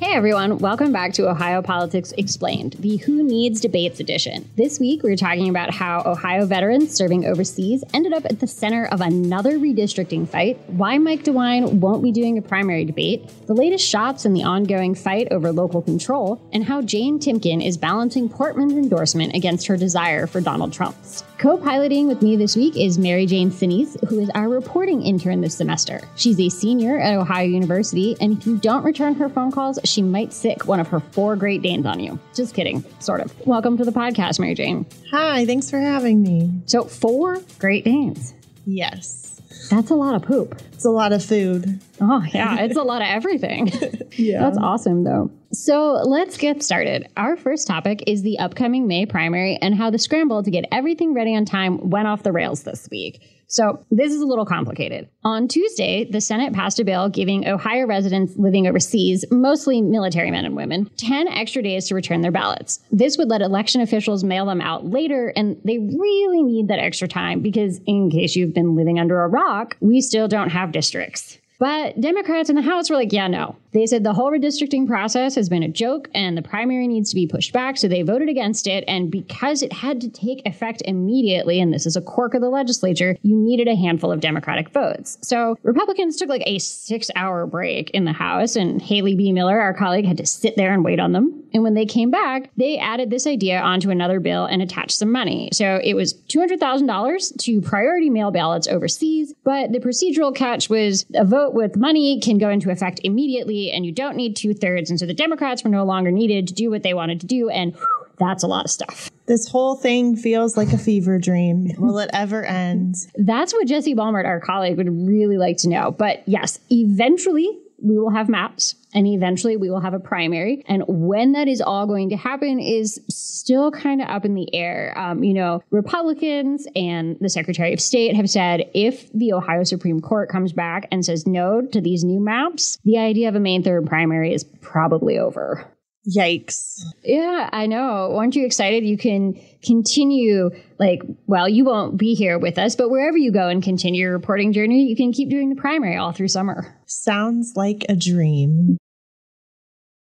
Hey everyone, welcome back to Ohio Politics Explained, the Who Needs Debates edition. This week we're talking about how Ohio veterans serving overseas ended up at the center of another redistricting fight, why Mike DeWine won't be doing a primary debate, the latest shots in the ongoing fight over local control, and how Jane Timken is balancing Portman's endorsement against her desire for Donald Trump's. Co-piloting with me this week is Mary Jane Sinise, who is our reporting intern this semester. She's a senior at Ohio University, and if you don't return her phone calls, she might sick one of her four Great Danes on you. Just kidding, sort of. Welcome to the podcast, Mary Jane. Hi, thanks for having me. So, four Great Danes. Yes. That's a lot of poop. It's a lot of food. Oh, yeah, it's a lot of everything. Yeah. That's awesome, though. So let's get started. Our first topic is the upcoming May primary and how the scramble to get everything ready on time went off the rails this week. So, this is a little complicated. On Tuesday, the Senate passed a bill giving Ohio residents living overseas, mostly military men and women, 10 extra days to return their ballots. This would let election officials mail them out later, and they really need that extra time because, in case you've been living under a rock, we still don't have districts. But Democrats in the House were like, yeah, no. They said the whole redistricting process has been a joke and the primary needs to be pushed back, so they voted against it. And because it had to take effect immediately, and this is a quirk of the legislature, you needed a handful of Democratic votes. So Republicans took like a six hour break in the House, and Haley BeMiller, our colleague, had to sit there and wait on them. And when they came back, they added this idea onto another bill and attached some money. So it was $200,000 to priority mail ballots overseas, but the procedural catch was a vote with money can go into effect immediately and you don't need two thirds. And so the Democrats were no longer needed to do what they wanted to do. And whew, that's a lot of stuff. This whole thing feels like a fever dream. Will it ever end? That's what Jesse Balmert, our colleague, would really like to know. But yes, eventually we will have maps and eventually we will have a primary. And when that is all going to happen is still kind of up in the air. Um, you know, Republicans and the Secretary of State have said if the Ohio Supreme Court comes back and says no to these new maps, the idea of a main 3rd primary is probably over. Yikes. Yeah, I know. Aren't you excited? You can continue, like, well, you won't be here with us, but wherever you go and continue your reporting journey, you can keep doing the primary all through summer. Sounds like a dream.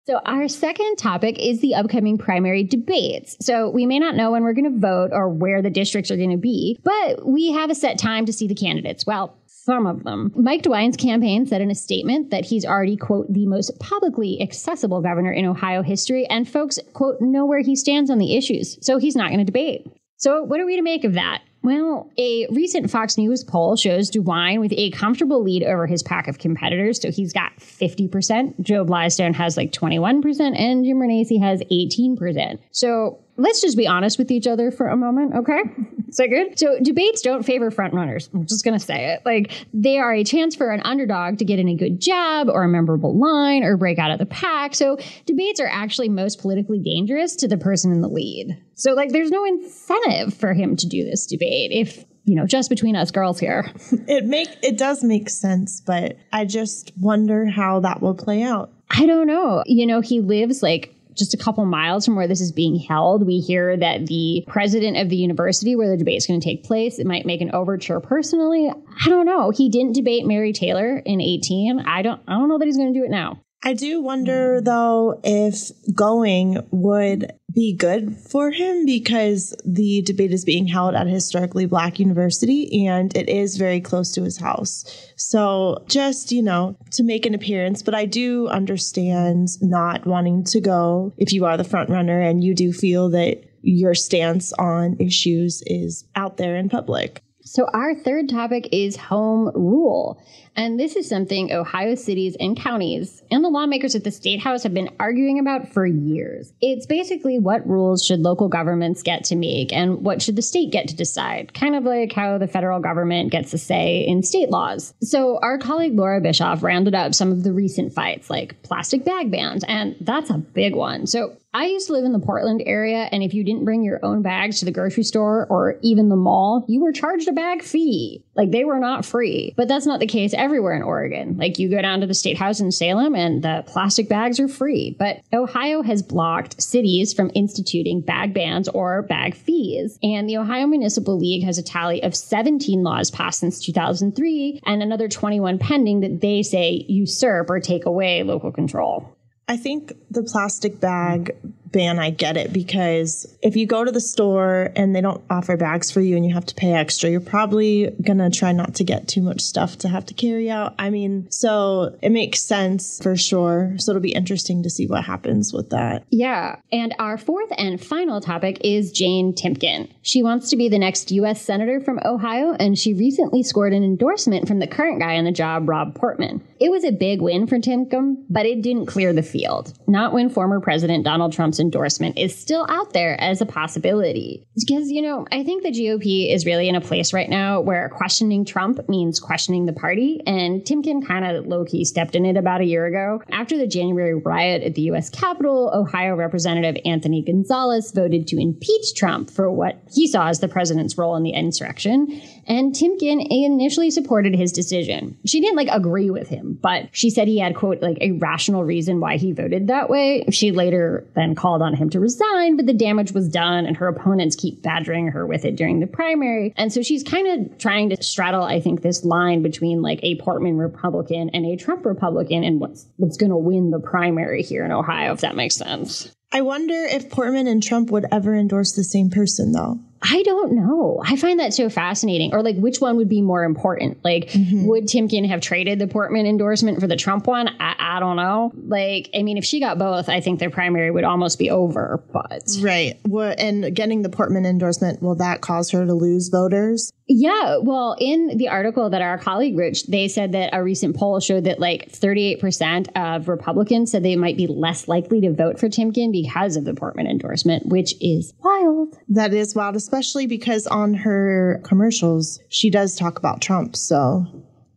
So, our second topic is the upcoming primary debates. So, we may not know when we're going to vote or where the districts are going to be, but we have a set time to see the candidates. Well, some of them. Mike DeWine's campaign said in a statement that he's already, quote, the most publicly accessible governor in Ohio history, and folks, quote, know where he stands on the issues. So, he's not going to debate. So, what are we to make of that? Well, a recent Fox News poll shows DeWine with a comfortable lead over his pack of competitors. So he's got 50%. Joe Blystone has like 21%, and Jim Renacci has 18%. So let's just be honest with each other for a moment, okay? Is that good? So debates don't favor frontrunners. I'm just gonna say it. Like they are a chance for an underdog to get in a good jab or a memorable line or break out of the pack. So debates are actually most politically dangerous to the person in the lead. So like there's no incentive for him to do this debate if you know, just between us girls here. It make it does make sense, but I just wonder how that will play out. I don't know. You know, he lives like just a couple miles from where this is being held. We hear that the president of the university where the debate is going to take place, it might make an overture personally. I don't know. He didn't debate Mary Taylor in 18. I don't I don't know that he's going to do it now. I do wonder mm-hmm. though if going would be good for him because the debate is being held at a historically black university and it is very close to his house. So just, you know, to make an appearance, but I do understand not wanting to go if you are the front runner and you do feel that your stance on issues is out there in public. So, our third topic is home rule. And this is something Ohio cities and counties and the lawmakers at the state house have been arguing about for years. It's basically what rules should local governments get to make and what should the state get to decide, kind of like how the federal government gets a say in state laws. So, our colleague Laura Bischoff rounded up some of the recent fights, like plastic bag bans, and that's a big one. So, I used to live in the Portland area, and if you didn't bring your own bags to the grocery store or even the mall, you were charged a bag fee. Like they were not free. But that's not the case everywhere in Oregon. Like you go down to the state house in Salem and the plastic bags are free. But Ohio has blocked cities from instituting bag bans or bag fees. And the Ohio Municipal League has a tally of 17 laws passed since 2003 and another 21 pending that they say usurp or take away local control. I think the plastic bag ban, I get it because if you go to the store and they don't offer bags for you and you have to pay extra, you're probably going to try not to get too much stuff to have to carry out. I mean, so it makes sense for sure. So it'll be interesting to see what happens with that. Yeah. And our fourth and final topic is Jane Timken. She wants to be the next U.S. Senator from Ohio, and she recently scored an endorsement from the current guy on the job, Rob Portman. It was a big win for Timken, but it didn't clear the field. Not when former President Donald Trump's endorsement is still out there as a possibility. Because, you know, I think the GOP is really in a place right now where questioning Trump means questioning the party. And Timken kind of low key stepped in it about a year ago. After the January riot at the U.S. Capitol, Ohio Representative Anthony Gonzalez voted to impeach Trump for what he saw as the president's role in the insurrection. And Timken initially supported his decision. She didn't like agree with him, but she said he had, quote, like a rational reason why he voted that way. She later then called on him to resign, but the damage was done and her opponents keep badgering her with it during the primary. And so she's kind of trying to straddle, I think, this line between like a Portman Republican and a Trump Republican and what's what's going to win the primary here in Ohio, if that makes sense. I wonder if Portman and Trump would ever endorse the same person, though. I don't know. I find that so fascinating. Or like, which one would be more important? Like, mm-hmm. would Timken have traded the Portman endorsement for the Trump one? I, I, don't know. Like, I mean, if she got both, I think their primary would almost be over. But right, well, and getting the Portman endorsement will that cause her to lose voters? Yeah, well, in the article that our colleague wrote, they said that a recent poll showed that like 38% of Republicans said they might be less likely to vote for Timken because of the Portman endorsement, which is wild. That is wild, especially because on her commercials, she does talk about Trump. So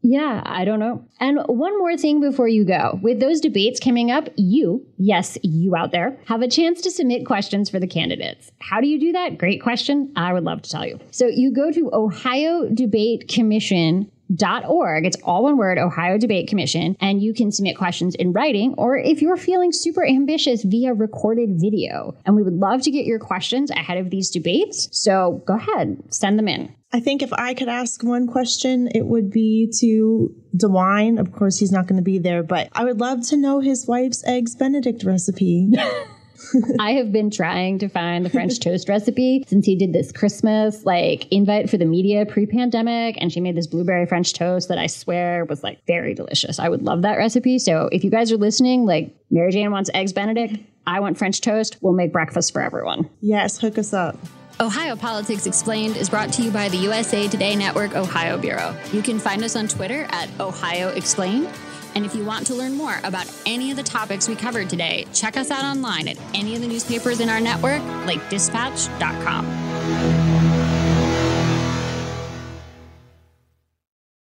yeah, I don't know. And one more thing before you go. With those debates coming up, you, yes, you out there, have a chance to submit questions for the candidates. How do you do that? Great question. I would love to tell you. So you go to Ohio Debate Commission Dot org. It's all one word, Ohio Debate Commission, and you can submit questions in writing or if you're feeling super ambitious via recorded video. And we would love to get your questions ahead of these debates. So go ahead, send them in. I think if I could ask one question, it would be to DeWine. Of course, he's not going to be there, but I would love to know his wife's eggs Benedict recipe. I have been trying to find the French toast recipe since he did this Christmas like invite for the media pre-pandemic and she made this blueberry French toast that I swear was like very delicious. I would love that recipe. So if you guys are listening, like Mary Jane wants eggs benedict, I want French toast, we'll make breakfast for everyone. Yes, hook us up. Ohio Politics Explained is brought to you by the USA Today Network Ohio Bureau. You can find us on Twitter at Ohio Explained and if you want to learn more about any of the topics we covered today, check us out online at any of the newspapers in our network, like dispatch.com.